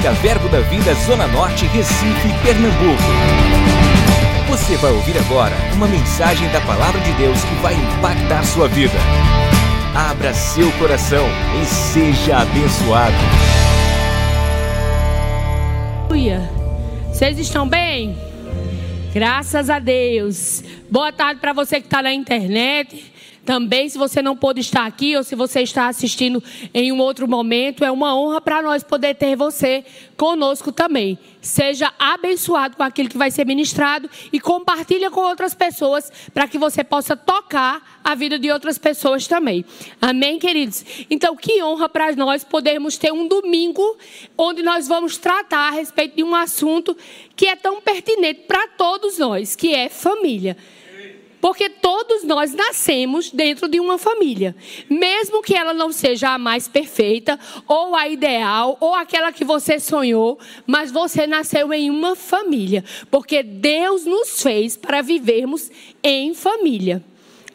Música Verbo da Vida Zona Norte, Recife, Pernambuco. Você vai ouvir agora uma mensagem da Palavra de Deus que vai impactar sua vida. Abra seu coração e seja abençoado. Aleluia. Vocês estão bem? Graças a Deus. Boa tarde para você que está na internet. Também, se você não pôde estar aqui ou se você está assistindo em um outro momento, é uma honra para nós poder ter você conosco também. Seja abençoado com aquilo que vai ser ministrado e compartilha com outras pessoas para que você possa tocar a vida de outras pessoas também. Amém, queridos? Então, que honra para nós podermos ter um domingo onde nós vamos tratar a respeito de um assunto que é tão pertinente para todos nós, que é família. Porque todos nós nascemos dentro de uma família. Mesmo que ela não seja a mais perfeita, ou a ideal, ou aquela que você sonhou, mas você nasceu em uma família. Porque Deus nos fez para vivermos em família.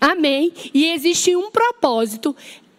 Amém? E existe um propósito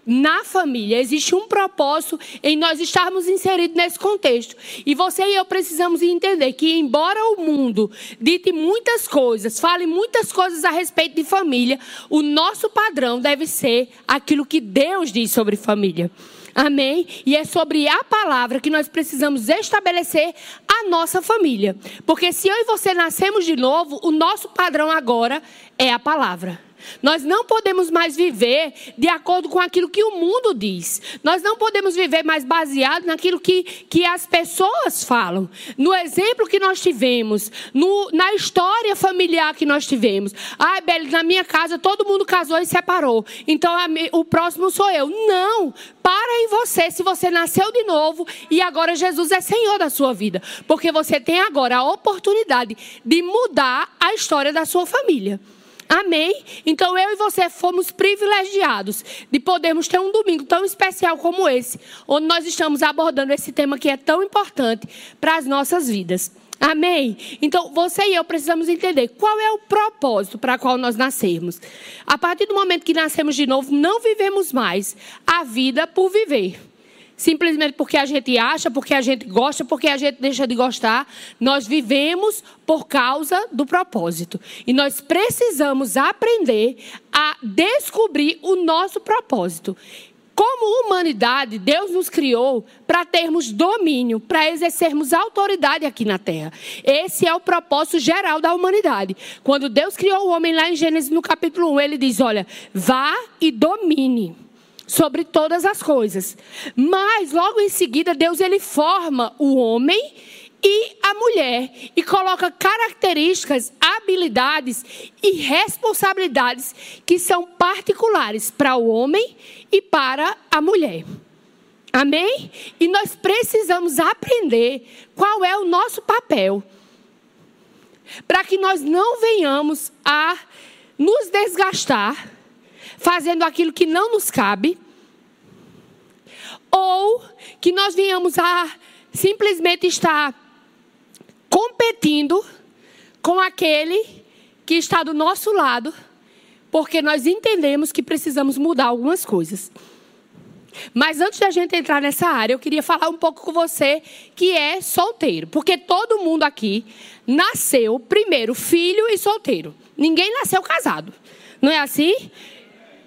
na família. Existe um propósito em nós estarmos inseridos nesse contexto. E você e eu precisamos entender que, embora o mundo dite muitas coisas, fale muitas coisas a respeito de família, o nosso padrão deve ser aquilo que Deus diz sobre família. Amém? E é sobre a palavra que nós precisamos estabelecer a nossa família. Porque se eu e você nascemos de novo, o nosso padrão agora é a palavra. Nós não podemos mais viver de acordo com aquilo que o mundo diz. Nós não podemos viver mais baseado naquilo que, que as pessoas falam. No exemplo que nós tivemos, no, na história familiar que nós tivemos. Ai, Beli, na minha casa todo mundo casou e separou. Então a, o próximo sou eu. Não! Para em você se você nasceu de novo e agora Jesus é Senhor da sua vida. Porque você tem agora a oportunidade de mudar a história da sua família. Amém? Então eu e você fomos privilegiados de podermos ter um domingo tão especial como esse, onde nós estamos abordando esse tema que é tão importante para as nossas vidas. Amém? Então você e eu precisamos entender qual é o propósito para qual nós nascemos. A partir do momento que nascemos de novo, não vivemos mais a vida por viver simplesmente porque a gente acha, porque a gente gosta, porque a gente deixa de gostar. Nós vivemos por causa do propósito. E nós precisamos aprender a descobrir o nosso propósito. Como humanidade, Deus nos criou para termos domínio, para exercermos autoridade aqui na terra. Esse é o propósito geral da humanidade. Quando Deus criou o homem lá em Gênesis no capítulo 1, ele diz: Olha, vá e domine sobre todas as coisas. Mas logo em seguida Deus ele forma o homem e a mulher e coloca características, habilidades e responsabilidades que são particulares para o homem e para a mulher. Amém? E nós precisamos aprender qual é o nosso papel para que nós não venhamos a nos desgastar fazendo aquilo que não nos cabe, ou que nós venhamos a simplesmente estar competindo com aquele que está do nosso lado, porque nós entendemos que precisamos mudar algumas coisas. Mas antes da gente entrar nessa área, eu queria falar um pouco com você que é solteiro, porque todo mundo aqui nasceu primeiro filho e solteiro. Ninguém nasceu casado. Não é assim?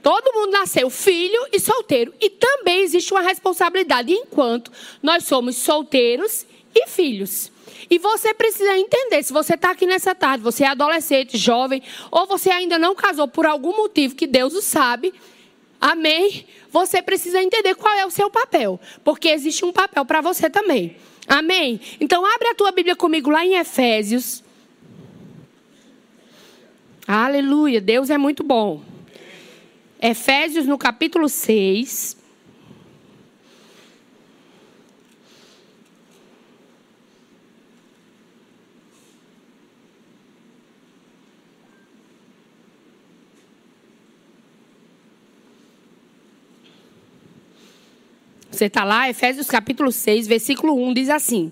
Todo mundo nasceu filho e solteiro. E também existe uma responsabilidade enquanto nós somos solteiros e filhos. E você precisa entender, se você está aqui nessa tarde, você é adolescente, jovem, ou você ainda não casou por algum motivo que Deus o sabe, amém? Você precisa entender qual é o seu papel, porque existe um papel para você também. Amém? Então abre a tua Bíblia comigo lá em Efésios. Aleluia, Deus é muito bom. Efésios no capítulo 6. Você está lá, Efésios capítulo 6, versículo 1 diz assim: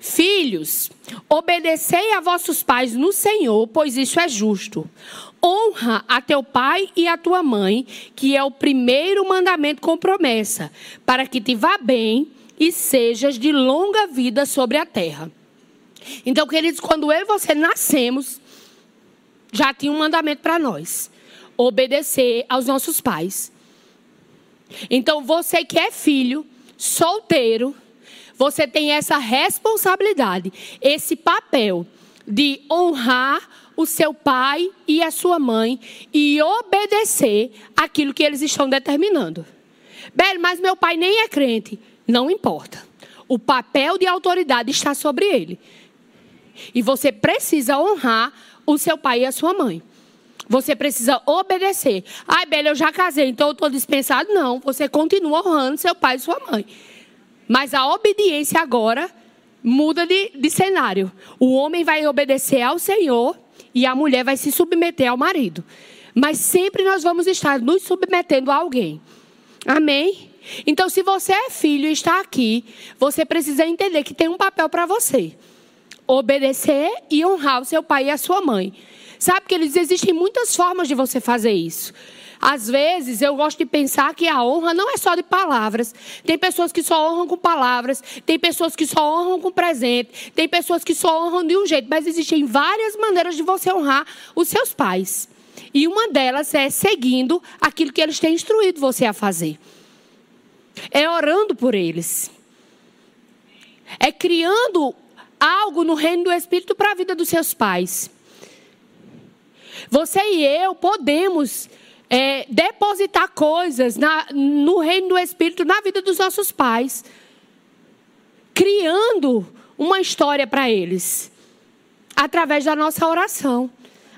Filhos, obedecei a vossos pais no Senhor, pois isso é justo. Honra a teu pai e a tua mãe, que é o primeiro mandamento com promessa, para que te vá bem e sejas de longa vida sobre a terra. Então, queridos, quando eu e você nascemos, já tinha um mandamento para nós: obedecer aos nossos pais. Então, você que é filho, solteiro, você tem essa responsabilidade, esse papel de honrar o seu pai e a sua mãe e obedecer aquilo que eles estão determinando. Belo, mas meu pai nem é crente. Não importa. O papel de autoridade está sobre ele. E você precisa honrar o seu pai e a sua mãe. Você precisa obedecer. Ai, Bela, eu já casei, então eu estou dispensado. Não, você continua honrando seu pai e sua mãe. Mas a obediência agora muda de, de cenário. O homem vai obedecer ao Senhor e a mulher vai se submeter ao marido. Mas sempre nós vamos estar nos submetendo a alguém. Amém? Então, se você é filho e está aqui, você precisa entender que tem um papel para você: obedecer e honrar o seu pai e a sua mãe. Sabe que eles existem muitas formas de você fazer isso. Às vezes eu gosto de pensar que a honra não é só de palavras. Tem pessoas que só honram com palavras, tem pessoas que só honram com presente, tem pessoas que só honram de um jeito, mas existem várias maneiras de você honrar os seus pais. E uma delas é seguindo aquilo que eles têm instruído você a fazer. É orando por eles. É criando algo no reino do Espírito para a vida dos seus pais. Você e eu podemos é, depositar coisas na, no reino do Espírito na vida dos nossos pais, criando uma história para eles, através da nossa oração.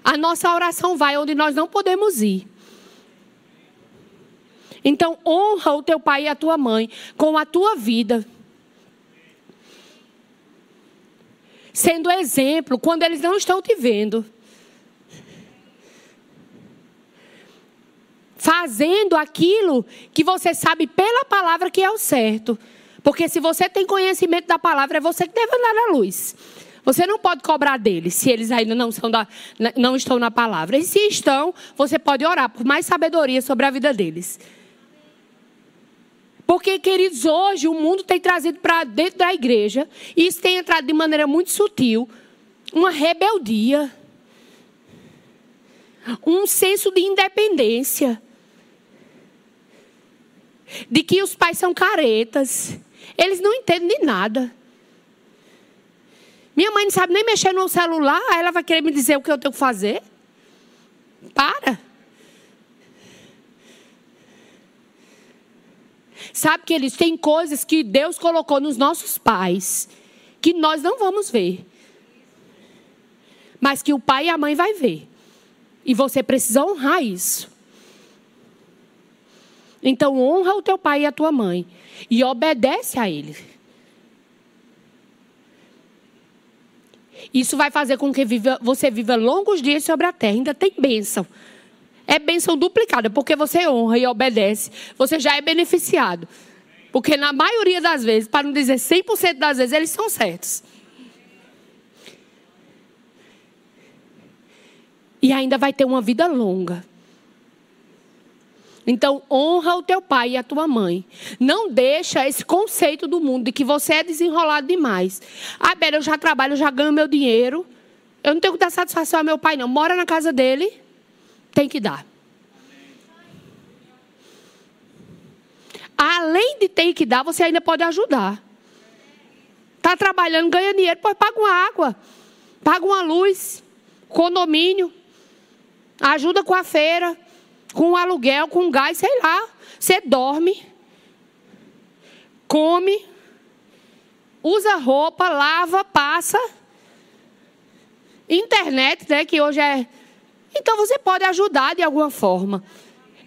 A nossa oração vai onde nós não podemos ir. Então, honra o teu pai e a tua mãe com a tua vida. Sendo exemplo quando eles não estão te vendo. Fazendo aquilo que você sabe pela palavra que é o certo. Porque se você tem conhecimento da palavra, é você que deve andar na luz. Você não pode cobrar deles se eles ainda não, da, não estão na palavra. E se estão, você pode orar por mais sabedoria sobre a vida deles. Porque, queridos, hoje o mundo tem trazido para dentro da igreja, e isso tem entrado de maneira muito sutil, uma rebeldia, um senso de independência, de que os pais são caretas, eles não entendem de nada. Minha mãe não sabe nem mexer no celular, aí ela vai querer me dizer o que eu tenho que fazer. Para. Sabe que eles têm coisas que Deus colocou nos nossos pais que nós não vamos ver. Mas que o pai e a mãe vai ver. E você precisa honrar isso. Então honra o teu pai e a tua mãe e obedece a eles. Isso vai fazer com que viva, você viva longos dias sobre a terra. Ainda tem bênção. É bênção duplicada, porque você honra e obedece. Você já é beneficiado. Porque na maioria das vezes, para não dizer 100% das vezes, eles são certos. E ainda vai ter uma vida longa. Então, honra o teu pai e a tua mãe. Não deixa esse conceito do mundo de que você é desenrolado demais. Ah, Bela, eu já trabalho, eu já ganho meu dinheiro. Eu não tenho que dar satisfação ao meu pai, não. Mora na casa dele, tem que dar. Além de ter que dar, você ainda pode ajudar. Está trabalhando, ganha dinheiro, pois paga uma água, paga uma luz, condomínio, ajuda com a feira com aluguel, com gás, sei lá. Você dorme, come, usa roupa, lava, passa. Internet, né, que hoje é. Então você pode ajudar de alguma forma.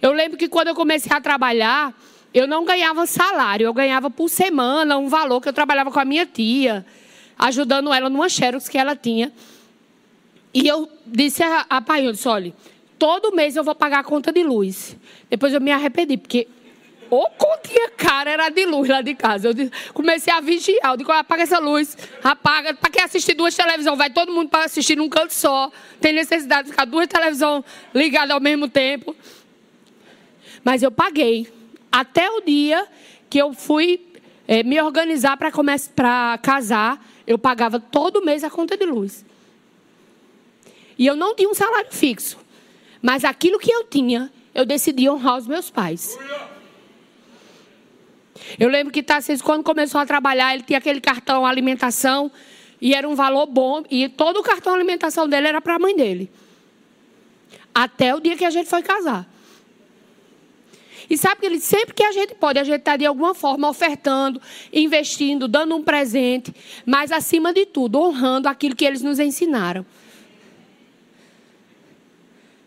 Eu lembro que quando eu comecei a trabalhar, eu não ganhava salário, eu ganhava por semana um valor que eu trabalhava com a minha tia, ajudando ela numa xerox que ela tinha. E eu disse a, a pai, eu disse, olha, todo mês eu vou pagar a conta de luz. Depois eu me arrependi, porque o continha cara era de luz lá de casa. Eu comecei a vigiar. Eu digo, apaga essa luz, apaga. Para que assistir duas televisões? Vai todo mundo para assistir num canto só. Tem necessidade de ficar duas televisões ligadas ao mesmo tempo. Mas eu paguei. Até o dia que eu fui é, me organizar para casar, eu pagava todo mês a conta de luz. E eu não tinha um salário fixo. Mas aquilo que eu tinha, eu decidi honrar os meus pais. Eu lembro que Tarcísio, quando começou a trabalhar, ele tinha aquele cartão alimentação e era um valor bom. E todo o cartão alimentação dele era para a mãe dele. Até o dia que a gente foi casar. E sabe que ele sempre que a gente pode, a gente está de alguma forma ofertando, investindo, dando um presente, mas acima de tudo, honrando aquilo que eles nos ensinaram.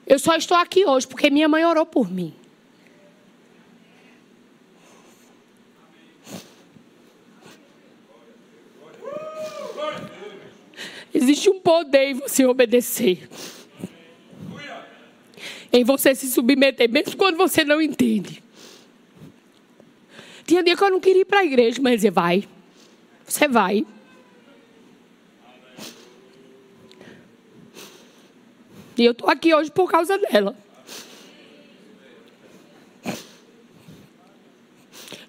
Eu só estou aqui hoje porque minha mãe orou por mim. Existe um poder em você obedecer em você se submeter, mesmo quando você não entende. Tinha dia que eu não queria ir para a igreja, mas ele vai. Você vai. E eu estou aqui hoje por causa dela.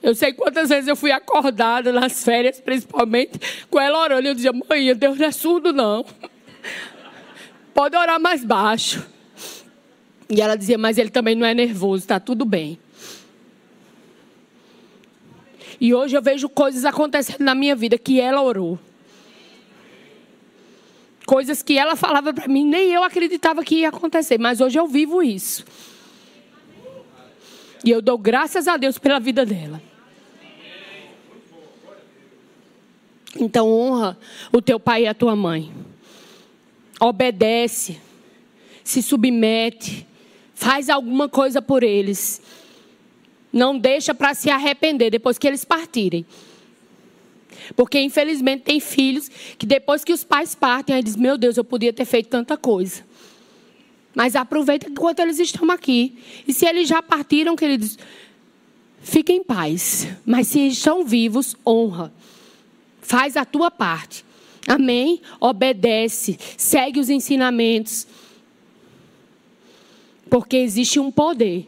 Eu sei quantas vezes eu fui acordada nas férias, principalmente, com ela orando. Eu dizia, mãe, Deus não é surdo, não. Pode orar mais baixo. E ela dizia, mas ele também não é nervoso, está tudo bem. E hoje eu vejo coisas acontecendo na minha vida que ela orou. Coisas que ela falava para mim, nem eu acreditava que ia acontecer, mas hoje eu vivo isso. E eu dou graças a Deus pela vida dela. Então honra o teu pai e a tua mãe. Obedece. Se submete. Faz alguma coisa por eles. Não deixa para se arrepender depois que eles partirem. Porque infelizmente tem filhos que depois que os pais partem, aí diz: "Meu Deus, eu podia ter feito tanta coisa". Mas aproveita enquanto eles estão aqui. E se eles já partiram, queridos, fiquem em paz. Mas se estão vivos, honra. Faz a tua parte. Amém? Obedece, segue os ensinamentos. Porque existe um poder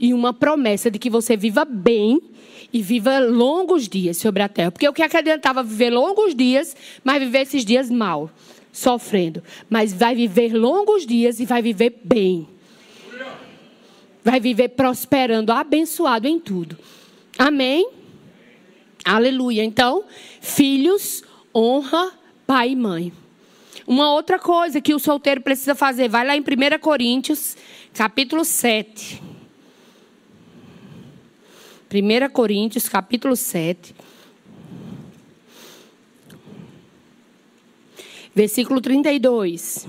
e uma promessa de que você viva bem e viva longos dias sobre a terra. Porque o que, que adiantava viver longos dias, mas viver esses dias mal, sofrendo. Mas vai viver longos dias e vai viver bem. Vai viver prosperando, abençoado em tudo. Amém? Aleluia. Então, filhos, honra pai e mãe. Uma outra coisa que o solteiro precisa fazer, vai lá em 1 Coríntios capítulo 7. 1 Coríntios, capítulo 7. Versículo 32.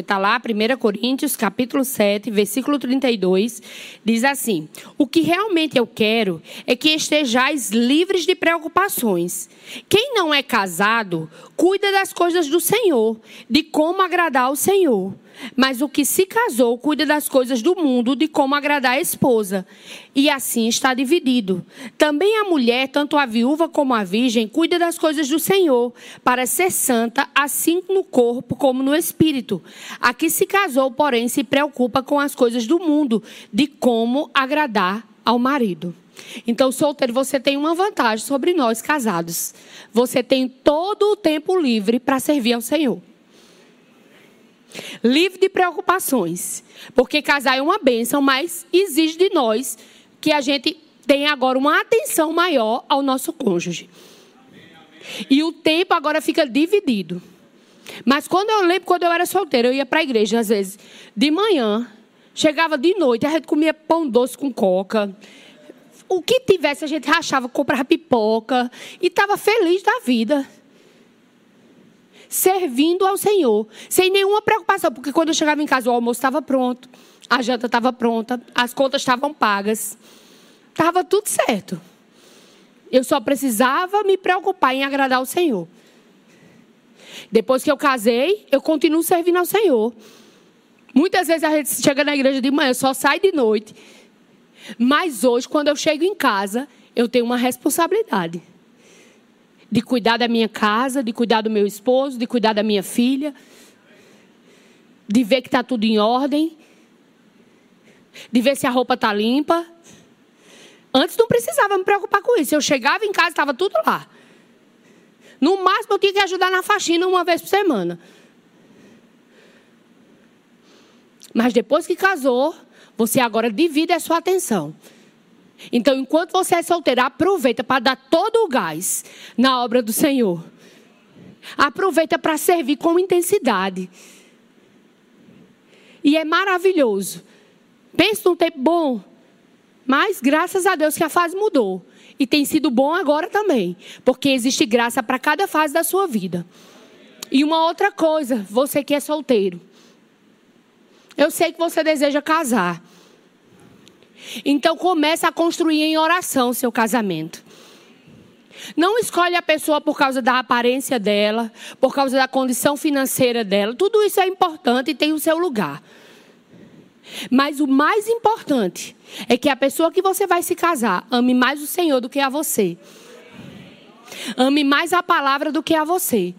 Você está lá, 1 Coríntios, capítulo 7, versículo 32, diz assim: O que realmente eu quero é que estejais livres de preocupações. Quem não é casado, cuida das coisas do Senhor, de como agradar ao Senhor. Mas o que se casou cuida das coisas do mundo, de como agradar a esposa. E assim está dividido. Também a mulher, tanto a viúva como a virgem, cuida das coisas do Senhor, para ser santa, assim no corpo como no espírito. A que se casou, porém, se preocupa com as coisas do mundo, de como agradar ao marido. Então, solteiro, você tem uma vantagem sobre nós casados. Você tem todo o tempo livre para servir ao Senhor. Livre de preocupações. Porque casar é uma bênção, mas exige de nós que a gente tenha agora uma atenção maior ao nosso cônjuge. E o tempo agora fica dividido. Mas quando eu lembro, quando eu era solteira, eu ia para a igreja, às vezes, de manhã, chegava de noite, a gente comia pão doce com coca. O que tivesse, a gente rachava, comprava pipoca e estava feliz da vida servindo ao Senhor, sem nenhuma preocupação, porque quando eu chegava em casa o almoço estava pronto, a janta estava pronta, as contas estavam pagas, estava tudo certo. Eu só precisava me preocupar em agradar ao Senhor. Depois que eu casei, eu continuo servindo ao Senhor. Muitas vezes a gente chega na igreja de manhã, só sai de noite. Mas hoje, quando eu chego em casa, eu tenho uma responsabilidade de cuidar da minha casa, de cuidar do meu esposo, de cuidar da minha filha, de ver que está tudo em ordem. de ver se a roupa tá limpa. Antes não precisava me preocupar com isso. Eu chegava em casa, estava tudo lá. No máximo eu tinha que ajudar na faxina uma vez por semana. Mas depois que casou, você agora divide a sua atenção. Então, enquanto você é solteira, aproveita para dar todo o gás na obra do Senhor. Aproveita para servir com intensidade. E é maravilhoso. Pense num tempo bom. Mas graças a Deus que a fase mudou. E tem sido bom agora também. Porque existe graça para cada fase da sua vida. E uma outra coisa, você que é solteiro. Eu sei que você deseja casar. Então comece a construir em oração seu casamento. Não escolhe a pessoa por causa da aparência dela, por causa da condição financeira dela. Tudo isso é importante e tem o seu lugar. Mas o mais importante é que a pessoa que você vai se casar ame mais o Senhor do que a você. Ame mais a palavra do que a você.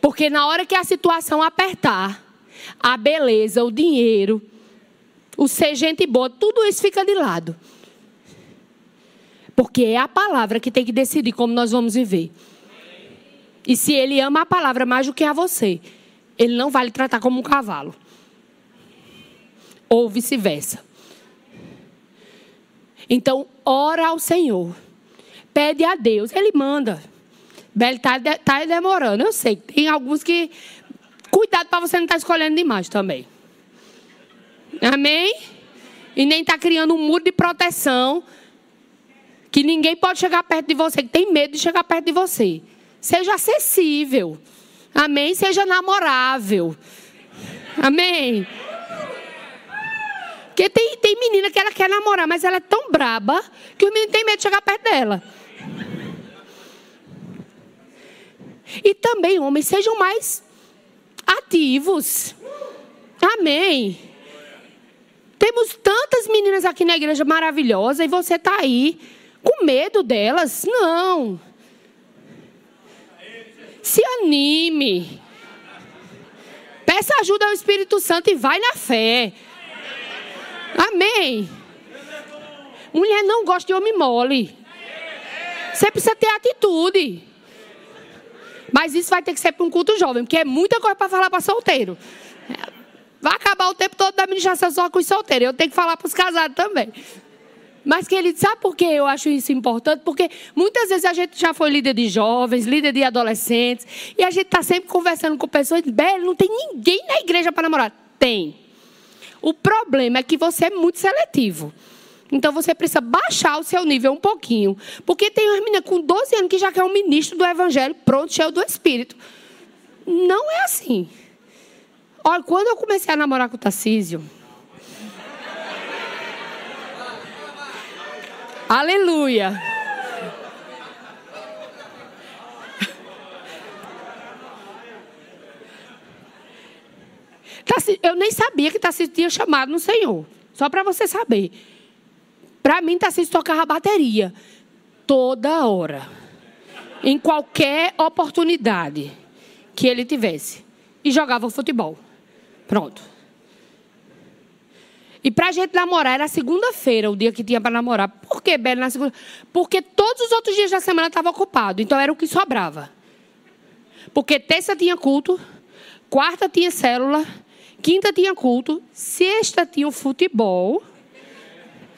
Porque na hora que a situação apertar, a beleza, o dinheiro, o ser gente boa, tudo isso fica de lado. Porque é a palavra que tem que decidir como nós vamos viver. E se ele ama a palavra mais do que a você, ele não vai lhe tratar como um cavalo. Ou vice-versa. Então, ora ao Senhor. Pede a Deus. Ele manda. Belo está tá demorando. Eu sei. Tem alguns que. Cuidado para você não estar tá escolhendo demais também. Amém? E nem está criando um muro de proteção que ninguém pode chegar perto de você, que tem medo de chegar perto de você. Seja acessível. Amém? Seja namorável. Amém? Porque tem, tem menina que ela quer namorar, mas ela é tão braba que o menino tem medo de chegar perto dela. E também, homens, sejam mais ativos. Amém. Temos tantas meninas aqui na igreja maravilhosas e você está aí com medo delas. Não. Se anime. Peça ajuda ao Espírito Santo e vai na fé. Amém. Mulher não gosta de homem mole. Você precisa ter atitude. Mas isso vai ter que ser para um culto jovem, porque é muita coisa para falar para solteiro. Vai acabar o tempo todo da administração só com os solteiros. Eu tenho que falar para os casados também. Mas que ele sabe por que eu acho isso importante? Porque muitas vezes a gente já foi líder de jovens, líder de adolescentes, e a gente está sempre conversando com pessoas diz, não tem ninguém na igreja para namorar. Tem. O problema é que você é muito seletivo. Então você precisa baixar o seu nível um pouquinho. Porque tem uma menina com 12 anos que já quer um ministro do evangelho, pronto, cheio do Espírito. Não é assim. Olha, quando eu comecei a namorar com o Tarcísio. Aleluia. Eu nem sabia que Tarcísio tinha chamado no Senhor. Só para você saber. Para mim, Tarcísio tocava bateria. Toda hora. Em qualquer oportunidade que ele tivesse. E jogava futebol. Pronto. E pra gente namorar era segunda-feira, o dia que tinha para namorar. Por que, Bela, na segunda? Porque todos os outros dias da semana estavam ocupados. Então era o que sobrava. Porque terça tinha culto, quarta tinha célula, quinta tinha culto, sexta tinha o futebol.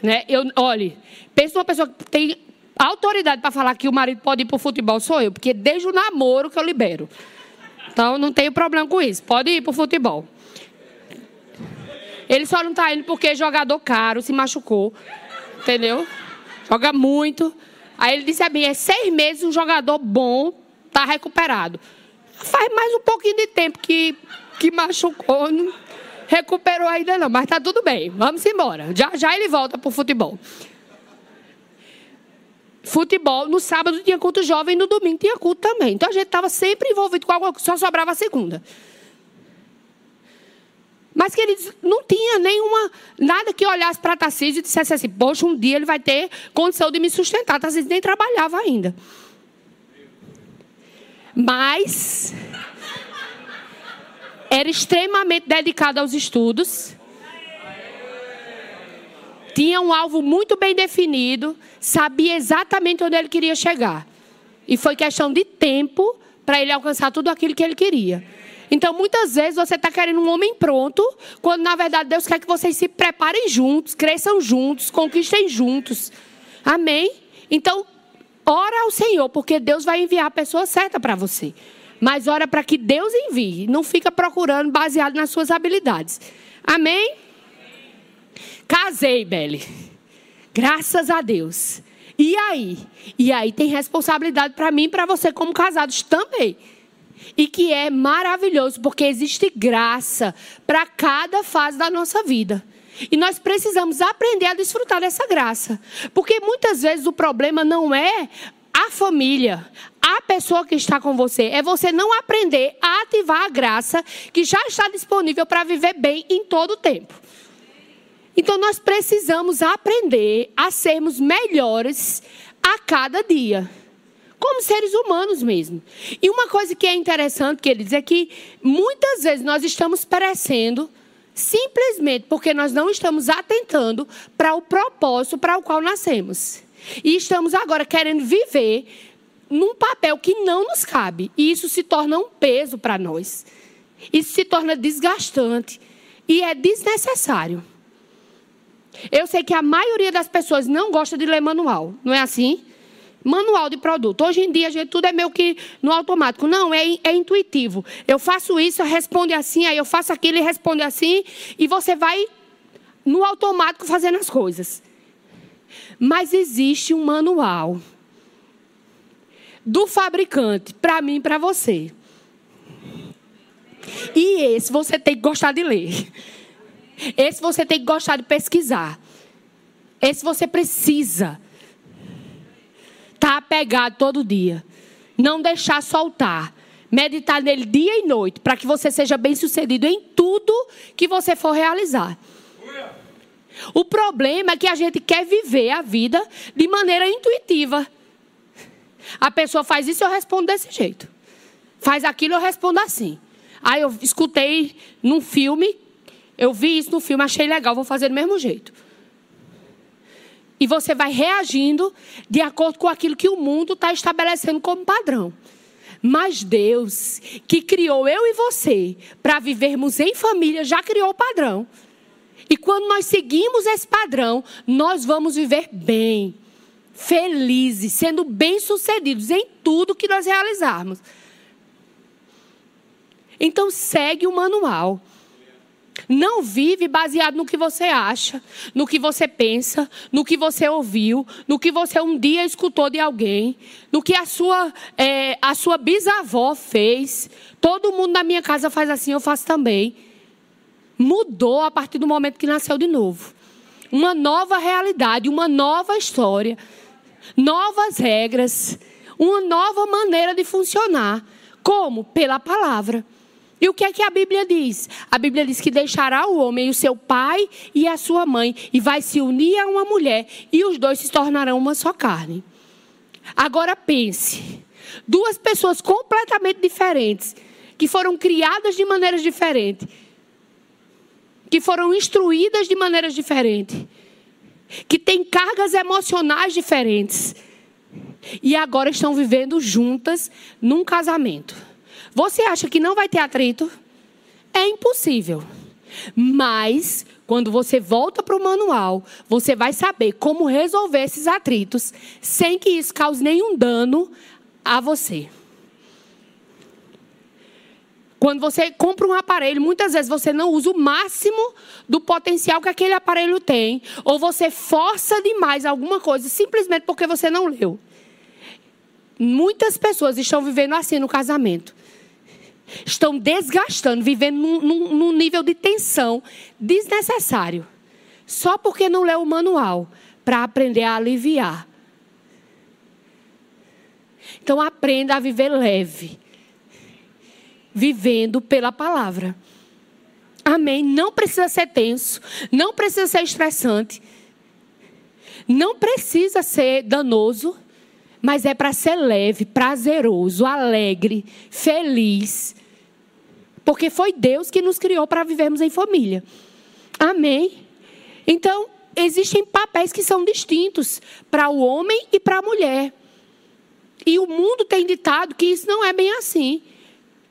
Né? Eu, olhe, pensa numa pessoa que tem autoridade para falar que o marido pode ir para o futebol, sou eu. Porque desde o namoro que eu libero. Então não tenho problema com isso. Pode ir para o futebol. Ele só não está indo porque jogador caro, se machucou. Entendeu? Joga muito. Aí ele disse a mim, é seis meses um jogador bom, está recuperado. Faz mais um pouquinho de tempo que, que machucou, não recuperou ainda não, mas está tudo bem. Vamos embora. Já já ele volta para o futebol. Futebol, no sábado tinha culto jovem, no domingo tinha culto também. Então a gente estava sempre envolvido com algo, só sobrava a segunda. Mas que ele não tinha nenhuma, nada que olhasse para Tarcísio e dissesse assim, poxa, um dia ele vai ter condição de me sustentar. Tarcísio nem trabalhava ainda. Mas era extremamente dedicado aos estudos. tinha um alvo muito bem definido, sabia exatamente onde ele queria chegar. E foi questão de tempo para ele alcançar tudo aquilo que ele queria. Então, muitas vezes você está querendo um homem pronto, quando na verdade Deus quer que vocês se preparem juntos, cresçam juntos, conquistem juntos. Amém? Então, ora ao Senhor, porque Deus vai enviar a pessoa certa para você. Mas ora para que Deus envie, não fica procurando baseado nas suas habilidades. Amém? Casei, Belle. Graças a Deus. E aí? E aí tem responsabilidade para mim e para você como casados também. E que é maravilhoso, porque existe graça para cada fase da nossa vida. E nós precisamos aprender a desfrutar dessa graça. Porque muitas vezes o problema não é a família, a pessoa que está com você, é você não aprender a ativar a graça que já está disponível para viver bem em todo o tempo. Então nós precisamos aprender a sermos melhores a cada dia. Como seres humanos mesmo. E uma coisa que é interessante que ele diz é que muitas vezes nós estamos perecendo simplesmente porque nós não estamos atentando para o propósito para o qual nascemos. E estamos agora querendo viver num papel que não nos cabe. E isso se torna um peso para nós. Isso se torna desgastante. E é desnecessário. Eu sei que a maioria das pessoas não gosta de ler manual, não é assim? Manual de produto. Hoje em dia, gente, tudo é meio que no automático. Não, é, é intuitivo. Eu faço isso, responde assim, aí eu faço aquilo e responde assim, e você vai no automático fazendo as coisas. Mas existe um manual do fabricante para mim e para você. E esse você tem que gostar de ler. Esse você tem que gostar de pesquisar. Esse você precisa estar tá apegado todo dia. Não deixar soltar. Meditar nele dia e noite, para que você seja bem sucedido em tudo que você for realizar. O problema é que a gente quer viver a vida de maneira intuitiva. A pessoa faz isso, eu respondo desse jeito. Faz aquilo, eu respondo assim. Aí eu escutei num filme eu vi isso no filme, achei legal, vou fazer do mesmo jeito. E você vai reagindo de acordo com aquilo que o mundo está estabelecendo como padrão. Mas Deus, que criou eu e você para vivermos em família, já criou o padrão. E quando nós seguimos esse padrão, nós vamos viver bem, felizes, sendo bem-sucedidos em tudo que nós realizarmos. Então segue o manual. Não vive baseado no que você acha, no que você pensa, no que você ouviu, no que você um dia escutou de alguém, no que a sua, é, a sua bisavó fez. Todo mundo na minha casa faz assim, eu faço também. Mudou a partir do momento que nasceu de novo. Uma nova realidade, uma nova história, novas regras, uma nova maneira de funcionar. Como? Pela palavra. E o que é que a Bíblia diz? A Bíblia diz que deixará o homem o seu pai e a sua mãe e vai se unir a uma mulher e os dois se tornarão uma só carne. Agora pense, duas pessoas completamente diferentes, que foram criadas de maneiras diferentes, que foram instruídas de maneiras diferentes, que têm cargas emocionais diferentes e agora estão vivendo juntas num casamento. Você acha que não vai ter atrito? É impossível. Mas, quando você volta para o manual, você vai saber como resolver esses atritos sem que isso cause nenhum dano a você. Quando você compra um aparelho, muitas vezes você não usa o máximo do potencial que aquele aparelho tem, ou você força demais alguma coisa simplesmente porque você não leu. Muitas pessoas estão vivendo assim no casamento estão desgastando, vivendo num, num, num nível de tensão desnecessário. Só porque não leu o manual para aprender a aliviar. Então aprenda a viver leve, vivendo pela palavra. Amém. Não precisa ser tenso, não precisa ser estressante, não precisa ser danoso, mas é para ser leve, prazeroso, alegre, feliz, porque foi Deus que nos criou para vivermos em família. Amém? Então, existem papéis que são distintos para o homem e para a mulher. E o mundo tem ditado que isso não é bem assim.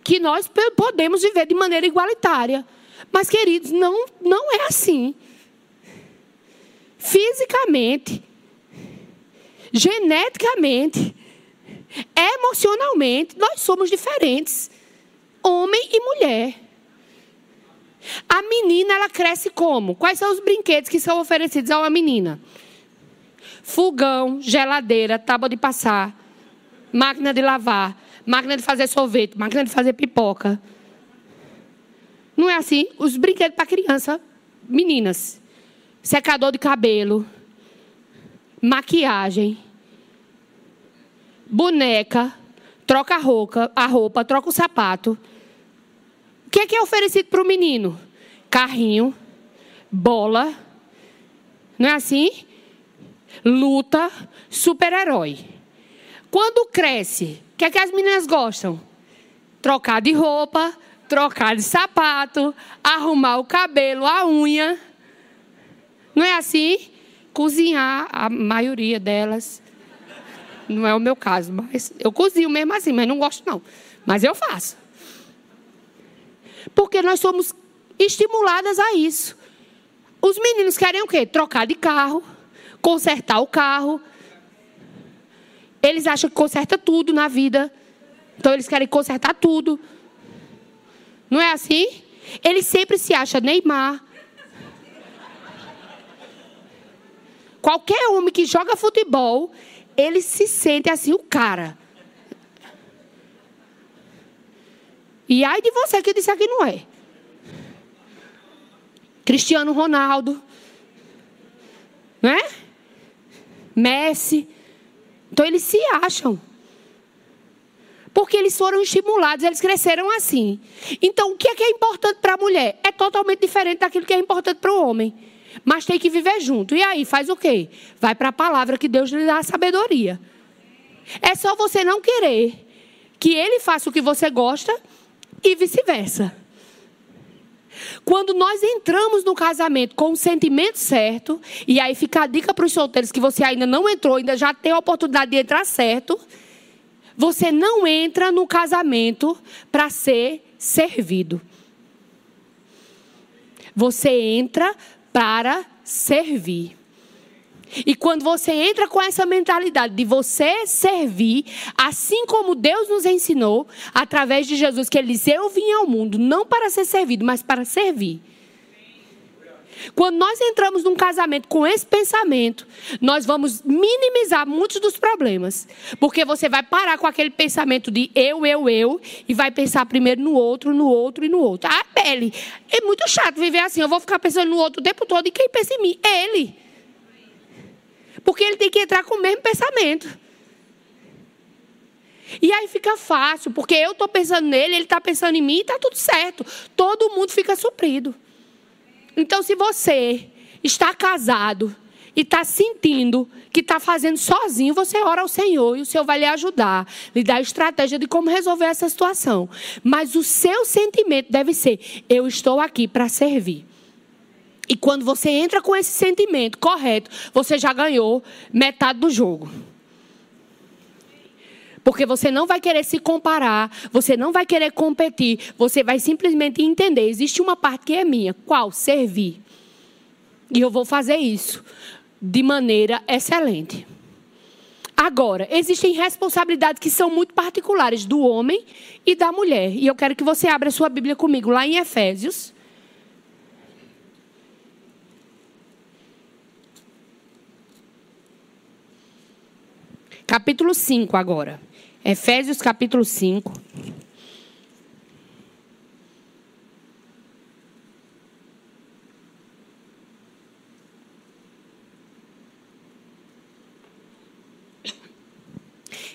Que nós podemos viver de maneira igualitária. Mas, queridos, não, não é assim. Fisicamente, geneticamente, emocionalmente, nós somos diferentes. Homem e mulher. A menina, ela cresce como? Quais são os brinquedos que são oferecidos a uma menina? Fogão, geladeira, tábua de passar, máquina de lavar, máquina de fazer sorvete, máquina de fazer pipoca. Não é assim? Os brinquedos para criança, meninas. Secador de cabelo, maquiagem, boneca, troca a roupa, a roupa, troca o sapato. O que é, que é oferecido para o menino? Carrinho, bola, não é assim? Luta, super-herói. Quando cresce, o que é que as meninas gostam? Trocar de roupa, trocar de sapato, arrumar o cabelo, a unha. Não é assim? Cozinhar, a maioria delas. Não é o meu caso, mas eu cozinho mesmo assim, mas não gosto não. Mas eu faço. Porque nós somos estimuladas a isso. Os meninos querem o quê? Trocar de carro, consertar o carro. Eles acham que conserta tudo na vida. Então eles querem consertar tudo. Não é assim? Ele sempre se acha Neymar. Qualquer homem que joga futebol, ele se sente assim o cara. E ai de você que disse que não é. Cristiano Ronaldo, né? Messi. Então eles se acham. Porque eles foram estimulados, eles cresceram assim. Então, o que é, que é importante para a mulher? É totalmente diferente daquilo que é importante para o homem. Mas tem que viver junto. E aí, faz o quê? Vai para a palavra que Deus lhe dá a sabedoria. É só você não querer que ele faça o que você gosta e vice-versa. Quando nós entramos no casamento com o sentimento certo, e aí fica a dica para os solteiros que você ainda não entrou, ainda já tem a oportunidade de entrar certo você não entra no casamento para ser servido. Você entra para servir. E quando você entra com essa mentalidade de você servir, assim como Deus nos ensinou, através de Jesus, que Ele disse: Eu vim ao mundo não para ser servido, mas para servir. Quando nós entramos num casamento com esse pensamento, nós vamos minimizar muitos dos problemas. Porque você vai parar com aquele pensamento de eu, eu, eu, e vai pensar primeiro no outro, no outro e no outro. Ah, pele. É muito chato viver assim. Eu vou ficar pensando no outro o tempo todo e quem pensa em mim? Ele. Porque ele tem que entrar com o mesmo pensamento. E aí fica fácil, porque eu estou pensando nele, ele está pensando em mim e está tudo certo. Todo mundo fica suprido. Então, se você está casado e está sentindo que está fazendo sozinho, você ora ao Senhor e o Senhor vai lhe ajudar, lhe dar estratégia de como resolver essa situação. Mas o seu sentimento deve ser: eu estou aqui para servir. E quando você entra com esse sentimento correto, você já ganhou metade do jogo. Porque você não vai querer se comparar, você não vai querer competir, você vai simplesmente entender: existe uma parte que é minha. Qual? Servir. E eu vou fazer isso de maneira excelente. Agora, existem responsabilidades que são muito particulares do homem e da mulher. E eu quero que você abra sua Bíblia comigo lá em Efésios. Capítulo 5 agora. Efésios capítulo 5.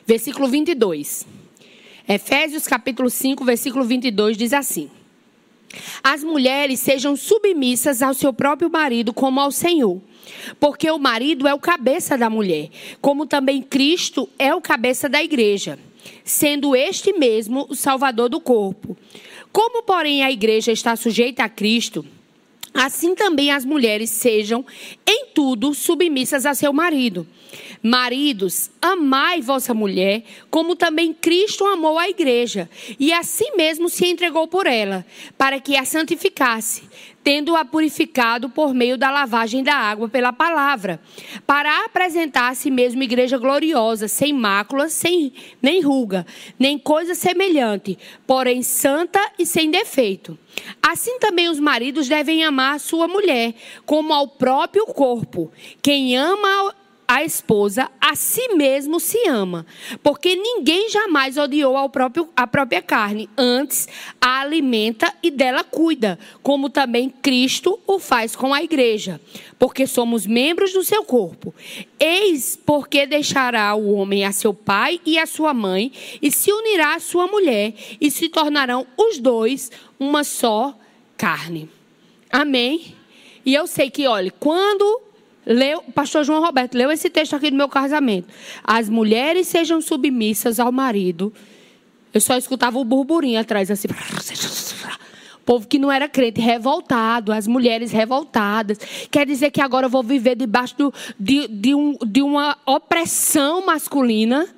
Versículo 22. Efésios capítulo 5, versículo 22 diz assim: As mulheres sejam submissas ao seu próprio marido como ao Senhor porque o marido é o cabeça da mulher, como também Cristo é o cabeça da igreja, sendo este mesmo o salvador do corpo. Como, porém, a igreja está sujeita a Cristo, Assim também as mulheres sejam em tudo submissas a seu marido. Maridos, amai vossa mulher, como também Cristo amou a igreja, e assim mesmo se entregou por ela, para que a santificasse, tendo-a purificado por meio da lavagem da água pela palavra, para apresentar a si mesmo igreja gloriosa, sem mácula, sem nem ruga, nem coisa semelhante, porém santa e sem defeito. Assim também os maridos devem amar a sua mulher, como ao próprio corpo. Quem ama a esposa a si mesmo se ama, porque ninguém jamais odiou ao próprio, a própria carne, antes a alimenta e dela cuida, como também Cristo o faz com a igreja, porque somos membros do seu corpo. Eis porque deixará o homem a seu pai e a sua mãe, e se unirá à sua mulher, e se tornarão os dois uma só carne. Amém? E eu sei que, olha, quando leu, pastor João Roberto leu esse texto aqui do meu casamento. As mulheres sejam submissas ao marido. Eu só escutava o burburinho atrás, assim. O povo que não era crente, revoltado, as mulheres revoltadas. Quer dizer que agora eu vou viver debaixo do, de, de, um, de uma opressão masculina.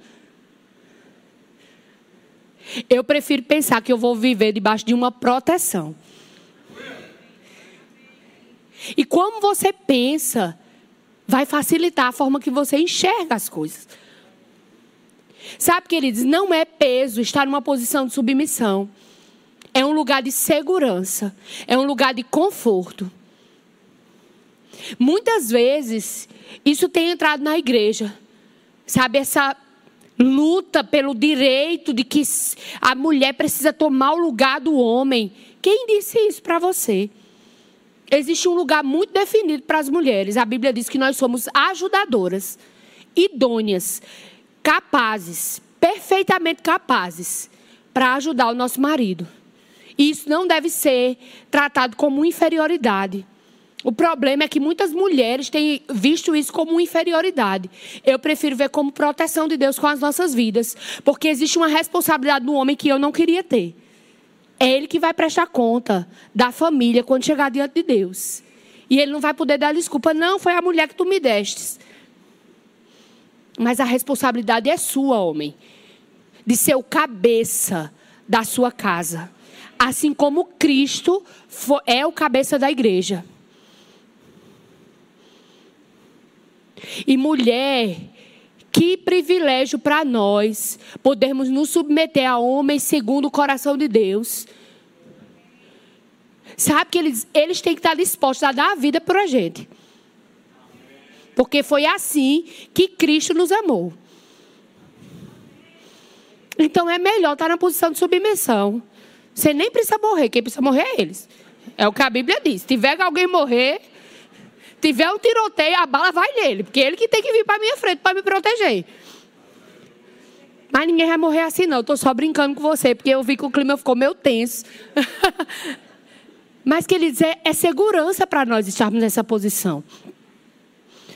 Eu prefiro pensar que eu vou viver debaixo de uma proteção. E como você pensa, vai facilitar a forma que você enxerga as coisas. Sabe, queridos, não é peso estar numa posição de submissão. É um lugar de segurança, é um lugar de conforto. Muitas vezes, isso tem entrado na igreja. Sabe, essa luta pelo direito de que a mulher precisa tomar o lugar do homem. Quem disse isso para você? Existe um lugar muito definido para as mulheres. A Bíblia diz que nós somos ajudadoras, idôneas, capazes, perfeitamente capazes para ajudar o nosso marido. E isso não deve ser tratado como inferioridade. O problema é que muitas mulheres têm visto isso como inferioridade. Eu prefiro ver como proteção de Deus com as nossas vidas, porque existe uma responsabilidade do homem que eu não queria ter. É ele que vai prestar conta da família quando chegar diante de Deus. E ele não vai poder dar desculpa, não, foi a mulher que tu me destes. Mas a responsabilidade é sua, homem, de ser o cabeça da sua casa. Assim como Cristo é o cabeça da igreja. E mulher, que privilégio para nós podermos nos submeter a homens segundo o coração de Deus. Sabe que eles, eles têm que estar dispostos a dar a vida por a gente. Porque foi assim que Cristo nos amou. Então é melhor estar na posição de submissão. Você nem precisa morrer, quem precisa morrer é eles. É o que a Bíblia diz. Se tiver alguém morrer, tiver um tiroteio, a bala vai nele, porque ele que tem que vir para minha frente para me proteger. Mas ninguém vai morrer assim, não. Eu estou só brincando com você, porque eu vi que o clima ficou meio tenso. Mas que ele dizer, é segurança para nós estarmos nessa posição.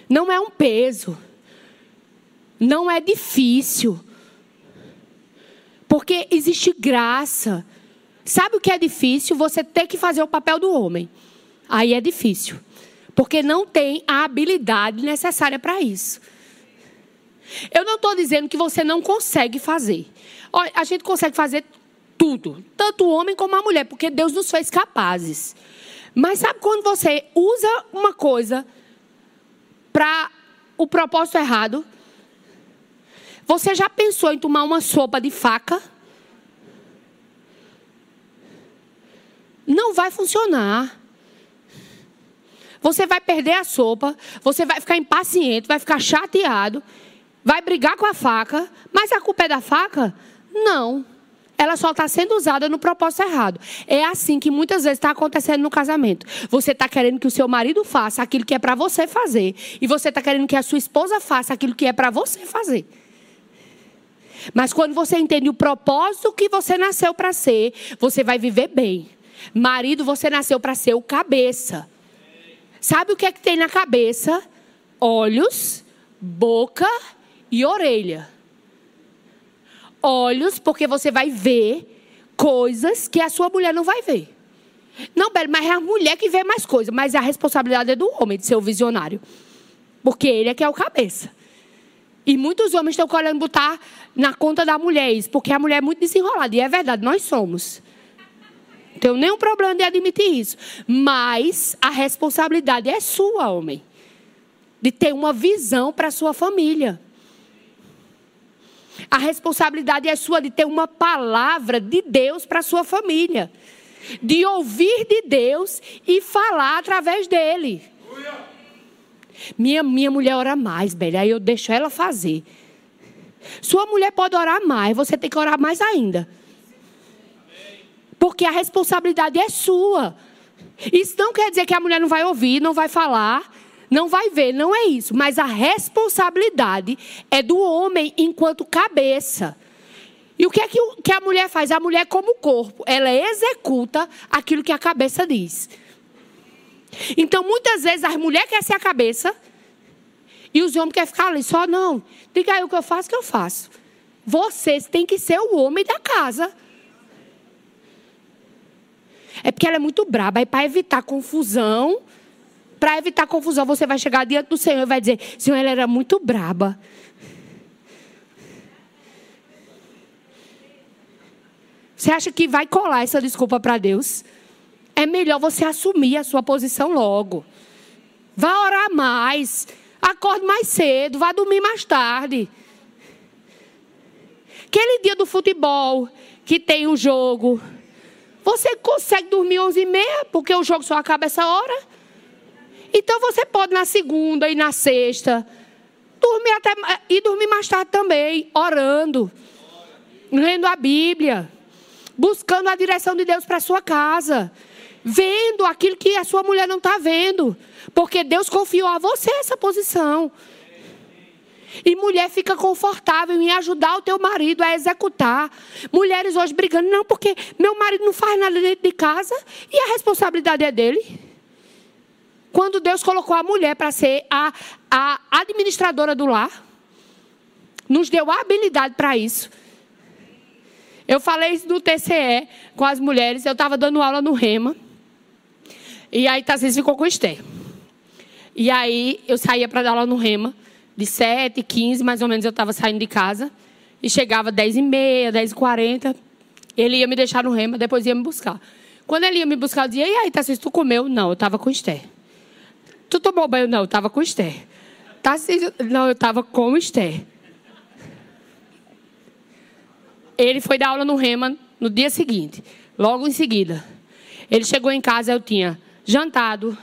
Não é um peso. Não é difícil. Porque existe graça. Sabe o que é difícil? Você ter que fazer o papel do homem. Aí é difícil porque não tem a habilidade necessária para isso. Eu não estou dizendo que você não consegue fazer. Olha, a gente consegue fazer tudo, tanto o homem como a mulher, porque Deus nos fez capazes. Mas sabe quando você usa uma coisa para o propósito errado? Você já pensou em tomar uma sopa de faca? Não vai funcionar. Você vai perder a sopa, você vai ficar impaciente, vai ficar chateado, vai brigar com a faca, mas a culpa é da faca? Não. Ela só está sendo usada no propósito errado. É assim que muitas vezes está acontecendo no casamento. Você está querendo que o seu marido faça aquilo que é para você fazer. E você está querendo que a sua esposa faça aquilo que é para você fazer. Mas quando você entende o propósito que você nasceu para ser, você vai viver bem. Marido, você nasceu para ser o cabeça. Sabe o que é que tem na cabeça? Olhos, boca e orelha. Olhos, porque você vai ver coisas que a sua mulher não vai ver. Não, Belo, mas é a mulher que vê mais coisas. Mas a responsabilidade é do homem de ser o visionário. Porque ele é que é o cabeça. E muitos homens estão querendo botar na conta da mulher isso, porque a mulher é muito desenrolada. E é verdade, nós somos. Não tenho nenhum problema de admitir isso. Mas a responsabilidade é sua, homem. De ter uma visão para a sua família. A responsabilidade é sua de ter uma palavra de Deus para a sua família. De ouvir de Deus e falar através dele. Minha, minha mulher ora mais, Bela, aí eu deixo ela fazer. Sua mulher pode orar mais, você tem que orar mais ainda. Porque a responsabilidade é sua. Isso não quer dizer que a mulher não vai ouvir, não vai falar, não vai ver, não é isso. Mas a responsabilidade é do homem enquanto cabeça. E o que é que, que a mulher faz? A mulher, como corpo, ela executa aquilo que a cabeça diz. Então, muitas vezes, a mulher quer ser a cabeça e os homens querem ficar ali. Só não. Diga aí o que eu faço, que eu faço. Vocês têm que ser o homem da casa. É porque ela é muito braba. Aí, para evitar confusão, para evitar confusão, você vai chegar diante do Senhor e vai dizer: Senhor, ela era muito braba. Você acha que vai colar essa desculpa para Deus? É melhor você assumir a sua posição logo. Vá orar mais. Acorde mais cedo. Vá dormir mais tarde. Aquele dia do futebol que tem o jogo. Você consegue dormir 11 e meia porque o jogo só acaba essa hora? Então você pode na segunda e na sexta dormir até e dormir mais tarde também, orando, lendo a Bíblia, buscando a direção de Deus para sua casa vendo aquilo que a sua mulher não está vendo. Porque Deus confiou a você essa posição. E mulher fica confortável em ajudar o teu marido a executar. Mulheres hoje brigando, não, porque meu marido não faz nada dentro de casa e a responsabilidade é dele. Quando Deus colocou a mulher para ser a, a administradora do lar, nos deu a habilidade para isso. Eu falei isso no TCE com as mulheres, eu estava dando aula no Rema. E aí Tarcísio ficou com o Esther. E aí eu saía para dar aula no Rema, de 7, 15, mais ou menos eu estava saindo de casa. E chegava 10 e meia, 10 e 40. Ele ia me deixar no Rema, depois ia me buscar. Quando ele ia me buscar, eu dizia, e aí, Tarcísio, tu comeu? Não, eu estava com o Esther. Tu tomou banho? Não, eu estava com Esther. Tarcísio, não, eu estava com o Esther. Ele foi dar aula no Rema no dia seguinte, logo em seguida. Ele chegou em casa, eu tinha jantado,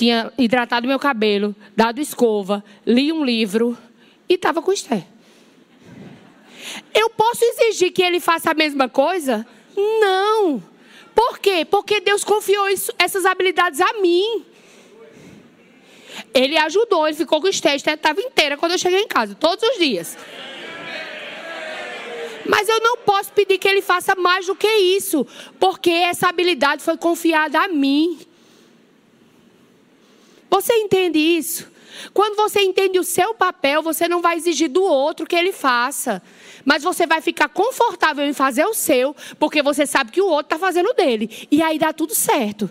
tinha hidratado meu cabelo, dado escova, li um livro e estava com Esther. Eu posso exigir que ele faça a mesma coisa? Não. Por quê? Porque Deus confiou isso, essas habilidades a mim. Ele ajudou, ele ficou com Esther. Esther estava inteira quando eu cheguei em casa, todos os dias. Mas eu não posso pedir que ele faça mais do que isso, porque essa habilidade foi confiada a mim. Você entende isso? Quando você entende o seu papel, você não vai exigir do outro que ele faça. Mas você vai ficar confortável em fazer o seu, porque você sabe que o outro está fazendo o dele. E aí dá tudo certo.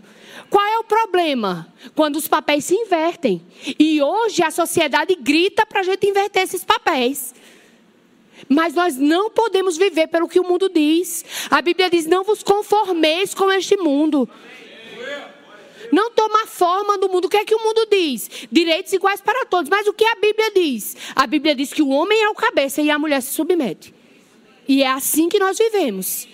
Qual é o problema? Quando os papéis se invertem. E hoje a sociedade grita para a gente inverter esses papéis. Mas nós não podemos viver pelo que o mundo diz. A Bíblia diz: não vos conformeis com este mundo. Não toma forma do mundo. O que é que o mundo diz? Direitos iguais para todos. Mas o que a Bíblia diz? A Bíblia diz que o homem é o cabeça e a mulher se submete. E é assim que nós vivemos.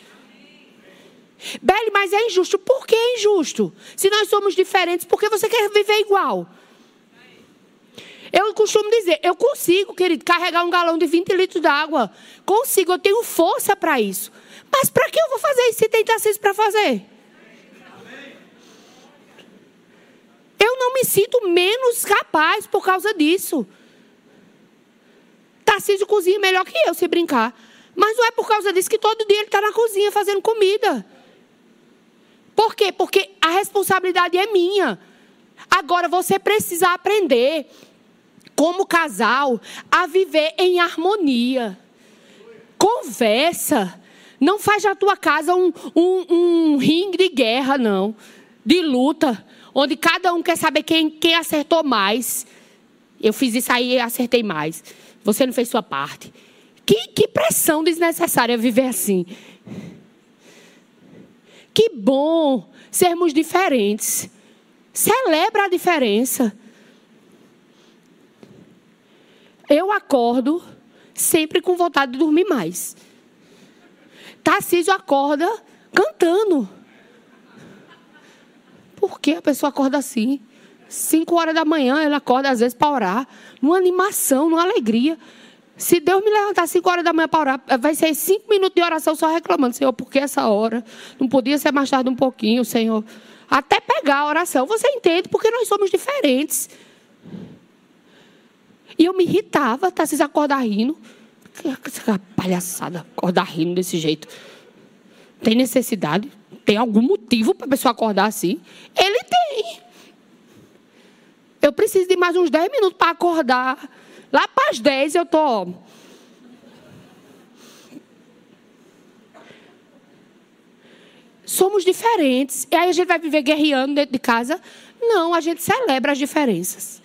Beli, mas é injusto. Por que é injusto? Se nós somos diferentes, por que você quer viver igual? Eu costumo dizer, eu consigo, querido, carregar um galão de 20 litros d'água. Consigo, eu tenho força para isso. Mas para que eu vou fazer isso se tem Tarcísio para fazer? Não me sinto menos capaz por causa disso. Tarcísio cozinha melhor que eu, se brincar. Mas não é por causa disso que todo dia ele está na cozinha fazendo comida. Por quê? Porque a responsabilidade é minha. Agora você precisa aprender, como casal, a viver em harmonia. Conversa. Não faz da tua casa um, um, um ringue de guerra, não. De luta. Onde cada um quer saber quem, quem acertou mais. Eu fiz isso aí e acertei mais. Você não fez sua parte. Que, que pressão desnecessária viver assim. Que bom sermos diferentes. Celebra a diferença. Eu acordo sempre com vontade de dormir mais. Tarcísio acorda cantando. Por que a pessoa acorda assim? Cinco horas da manhã, ela acorda às vezes para orar, numa animação, numa alegria. Se Deus me levantar cinco horas da manhã para orar, vai ser cinco minutos de oração só reclamando, Senhor, por que essa hora? Não podia ser mais tarde um pouquinho, Senhor. Até pegar a oração. Você entende? Porque nós somos diferentes. E eu me irritava, tá? Vocês acordar rindo. Essa palhaçada, acordar rindo desse jeito. Tem necessidade? Tem algum motivo para a pessoa acordar assim? Ele tem. Eu preciso de mais uns 10 minutos para acordar. Lá para as 10 eu estou. Somos diferentes. E aí a gente vai viver guerreando dentro de casa? Não, a gente celebra as diferenças.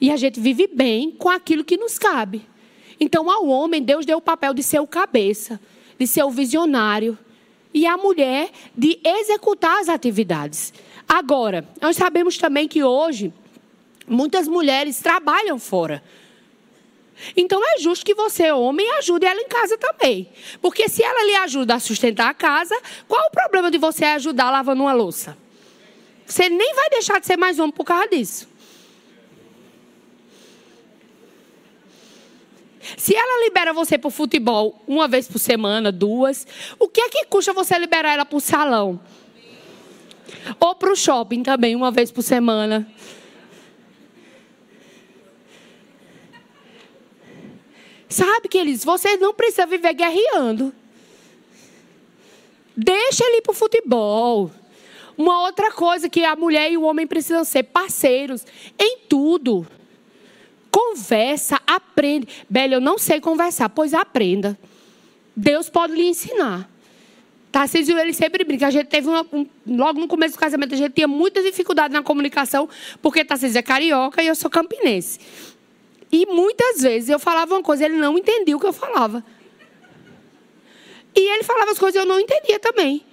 E a gente vive bem com aquilo que nos cabe. Então, ao homem, Deus deu o papel de ser o cabeça, de ser o visionário. E a mulher de executar as atividades. Agora, nós sabemos também que hoje Muitas mulheres trabalham fora. Então é justo que você, homem, ajude ela em casa também. Porque se ela lhe ajuda a sustentar a casa, qual o problema de você ajudar lavando uma louça? Você nem vai deixar de ser mais homem por causa disso. Se ela libera você para o futebol uma vez por semana, duas, o que é que custa você liberar ela para o salão? Ou para o shopping também, uma vez por semana? Sabe, queridos, vocês não precisam viver guerreando. Deixa ele ir para o futebol. Uma outra coisa que a mulher e o homem precisam ser parceiros em tudo. Conversa, aprende. Bela, eu não sei conversar, pois aprenda. Deus pode lhe ensinar. Tarcísio, ele sempre brinca. A gente teve uma, um, logo no começo do casamento, a gente tinha muita dificuldade na comunicação, porque Tarcísio é carioca e eu sou campinense. E muitas vezes eu falava uma coisa, ele não entendia o que eu falava. E ele falava as coisas e eu não entendia também.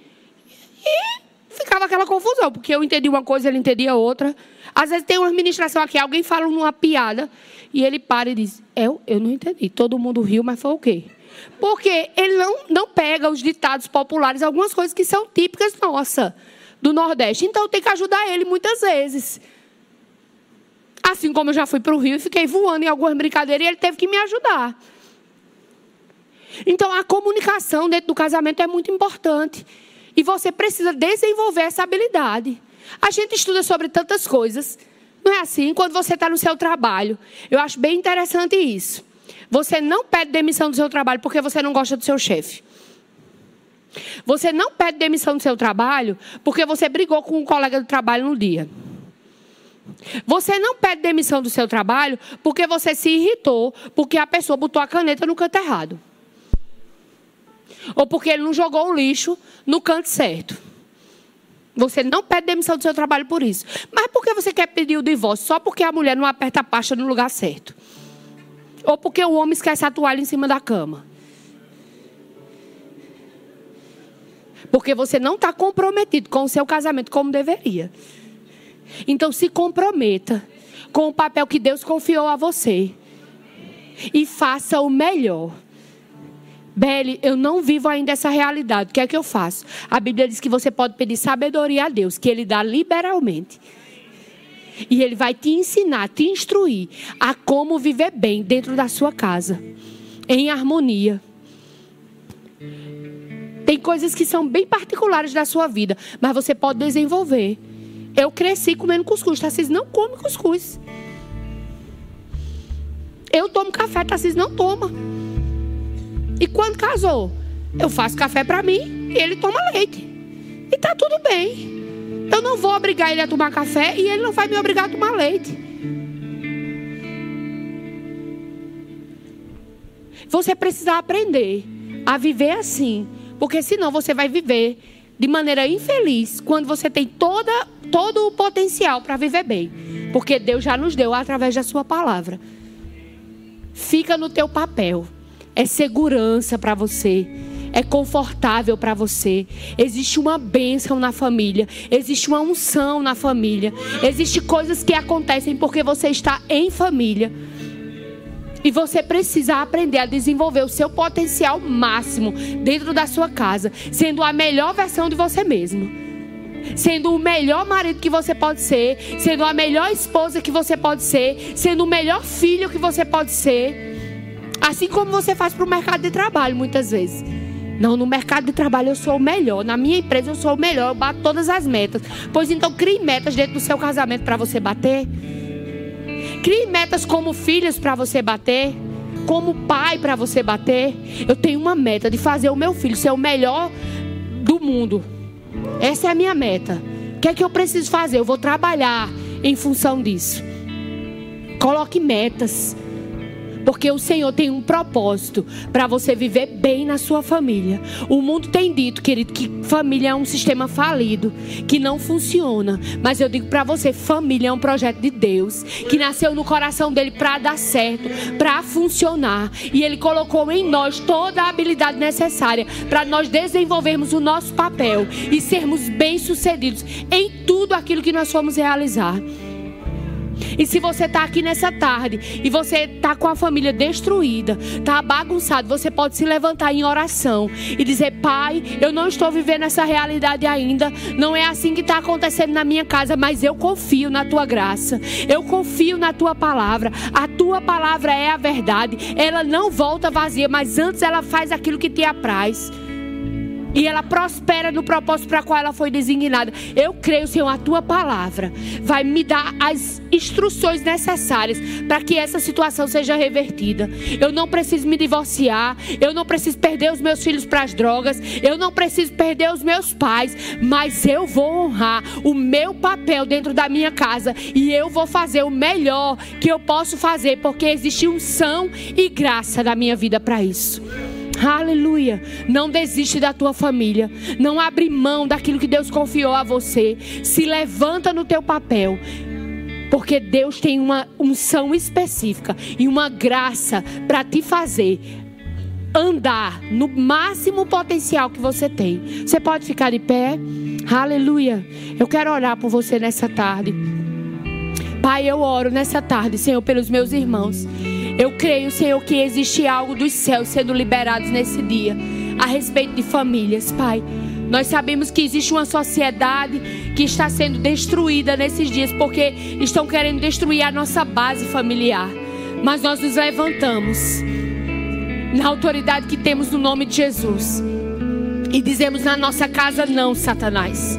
E ficava aquela confusão, porque eu entendi uma coisa, ele entendia outra. Às vezes tem uma administração aqui, alguém fala uma piada e ele para e diz: Eu, eu não entendi. Todo mundo riu, mas foi o quê? Porque ele não, não pega os ditados populares, algumas coisas que são típicas nossa, do Nordeste. Então tem que ajudar ele muitas vezes. Assim como eu já fui para o Rio e fiquei voando em algumas brincadeiras e ele teve que me ajudar. Então a comunicação dentro do casamento é muito importante. E você precisa desenvolver essa habilidade. A gente estuda sobre tantas coisas. Não é assim? Quando você está no seu trabalho. Eu acho bem interessante isso. Você não pede demissão do seu trabalho porque você não gosta do seu chefe. Você não pede demissão do seu trabalho porque você brigou com um colega do trabalho no dia. Você não pede demissão do seu trabalho porque você se irritou, porque a pessoa botou a caneta no canto errado. Ou porque ele não jogou o lixo no canto certo. Você não pede demissão do seu trabalho por isso. Mas por que você quer pedir o divórcio? Só porque a mulher não aperta a pasta no lugar certo. Ou porque o homem esquece a toalha em cima da cama. Porque você não está comprometido com o seu casamento como deveria. Então se comprometa com o papel que Deus confiou a você. E faça o melhor. Belle, eu não vivo ainda essa realidade. O que é que eu faço? A Bíblia diz que você pode pedir sabedoria a Deus, que Ele dá liberalmente. E Ele vai te ensinar, te instruir a como viver bem dentro da sua casa, em harmonia. Tem coisas que são bem particulares da sua vida, mas você pode desenvolver. Eu cresci comendo cuscuz. Tarcísio tá? não come cuscuz. Eu tomo café, Tarcísio tá? não toma. E quando casou, eu faço café para mim e ele toma leite. E tá tudo bem. Eu não vou obrigar ele a tomar café e ele não vai me obrigar a tomar leite. Você precisa aprender a viver assim, Porque senão você vai viver de maneira infeliz quando você tem toda, todo o potencial para viver bem. Porque Deus já nos deu através da sua palavra. Fica no teu papel. É segurança para você é confortável para você. Existe uma bênção na família, existe uma unção na família, existe coisas que acontecem porque você está em família. E você precisa aprender a desenvolver o seu potencial máximo dentro da sua casa, sendo a melhor versão de você mesmo. Sendo o melhor marido que você pode ser, sendo a melhor esposa que você pode ser, sendo o melhor filho que você pode ser. Assim como você faz para o mercado de trabalho muitas vezes. Não, no mercado de trabalho eu sou o melhor. Na minha empresa eu sou o melhor. Eu bato todas as metas. Pois então crie metas dentro do seu casamento para você bater. Crie metas como filhos para você bater. Como pai para você bater. Eu tenho uma meta de fazer o meu filho ser o melhor do mundo. Essa é a minha meta. O que é que eu preciso fazer? Eu vou trabalhar em função disso. Coloque metas. Porque o Senhor tem um propósito para você viver bem na sua família. O mundo tem dito, querido, que família é um sistema falido, que não funciona. Mas eu digo para você, família é um projeto de Deus, que nasceu no coração dele para dar certo, para funcionar. E ele colocou em nós toda a habilidade necessária para nós desenvolvermos o nosso papel e sermos bem-sucedidos em tudo aquilo que nós formos realizar. E se você está aqui nessa tarde e você está com a família destruída, está bagunçado, você pode se levantar em oração e dizer: Pai, eu não estou vivendo essa realidade ainda. Não é assim que está acontecendo na minha casa, mas eu confio na tua graça. Eu confio na tua palavra. A tua palavra é a verdade. Ela não volta vazia, mas antes ela faz aquilo que te apraz e ela prospera no propósito para qual ela foi designada. Eu creio, Senhor, a tua palavra vai me dar as instruções necessárias para que essa situação seja revertida. Eu não preciso me divorciar, eu não preciso perder os meus filhos para as drogas, eu não preciso perder os meus pais, mas eu vou honrar o meu papel dentro da minha casa e eu vou fazer o melhor que eu posso fazer, porque existe unção e graça na minha vida para isso. Aleluia. Não desiste da tua família. Não abre mão daquilo que Deus confiou a você. Se levanta no teu papel. Porque Deus tem uma unção específica e uma graça para te fazer andar no máximo potencial que você tem. Você pode ficar de pé? Aleluia. Eu quero orar por você nessa tarde. Pai, eu oro nessa tarde, Senhor, pelos meus irmãos. Eu creio, Senhor, que existe algo dos céus sendo liberados nesse dia a respeito de famílias, Pai. Nós sabemos que existe uma sociedade que está sendo destruída nesses dias porque estão querendo destruir a nossa base familiar. Mas nós nos levantamos na autoridade que temos no nome de Jesus e dizemos na nossa casa não, Satanás.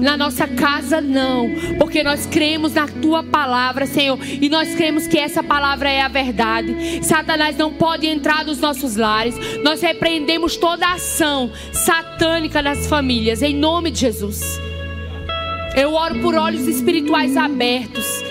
Na nossa casa, não. Porque nós cremos na tua palavra, Senhor. E nós cremos que essa palavra é a verdade. Satanás não pode entrar nos nossos lares. Nós repreendemos toda a ação satânica nas famílias, em nome de Jesus. Eu oro por olhos espirituais abertos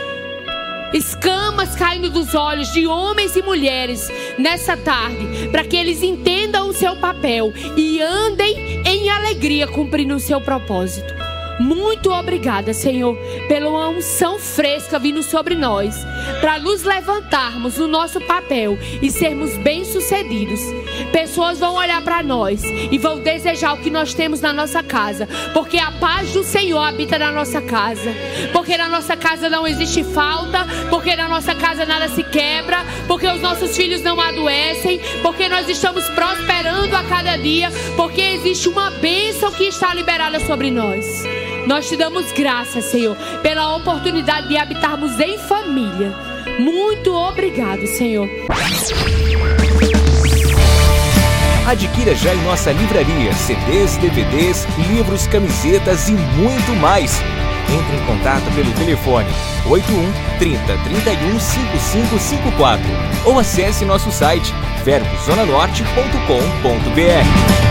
escamas caindo dos olhos de homens e mulheres nessa tarde, para que eles entendam o seu papel e andem em alegria cumprindo o seu propósito. Muito obrigada, Senhor, pela unção fresca vindo sobre nós, para nos levantarmos no nosso papel e sermos bem-sucedidos. Pessoas vão olhar para nós e vão desejar o que nós temos na nossa casa, porque a paz do Senhor habita na nossa casa. Porque na nossa casa não existe falta, porque na nossa casa nada se quebra, porque os nossos filhos não adoecem, porque nós estamos prosperando a cada dia, porque existe uma bênção que está liberada sobre nós. Nós te damos graças, Senhor, pela oportunidade de habitarmos em família. Muito obrigado, Senhor. Adquira já em nossa livraria CDs, DVDs, livros, camisetas e muito mais. Entre em contato pelo telefone 81 30 31 5554 ou acesse nosso site verbozonanorte.com.br.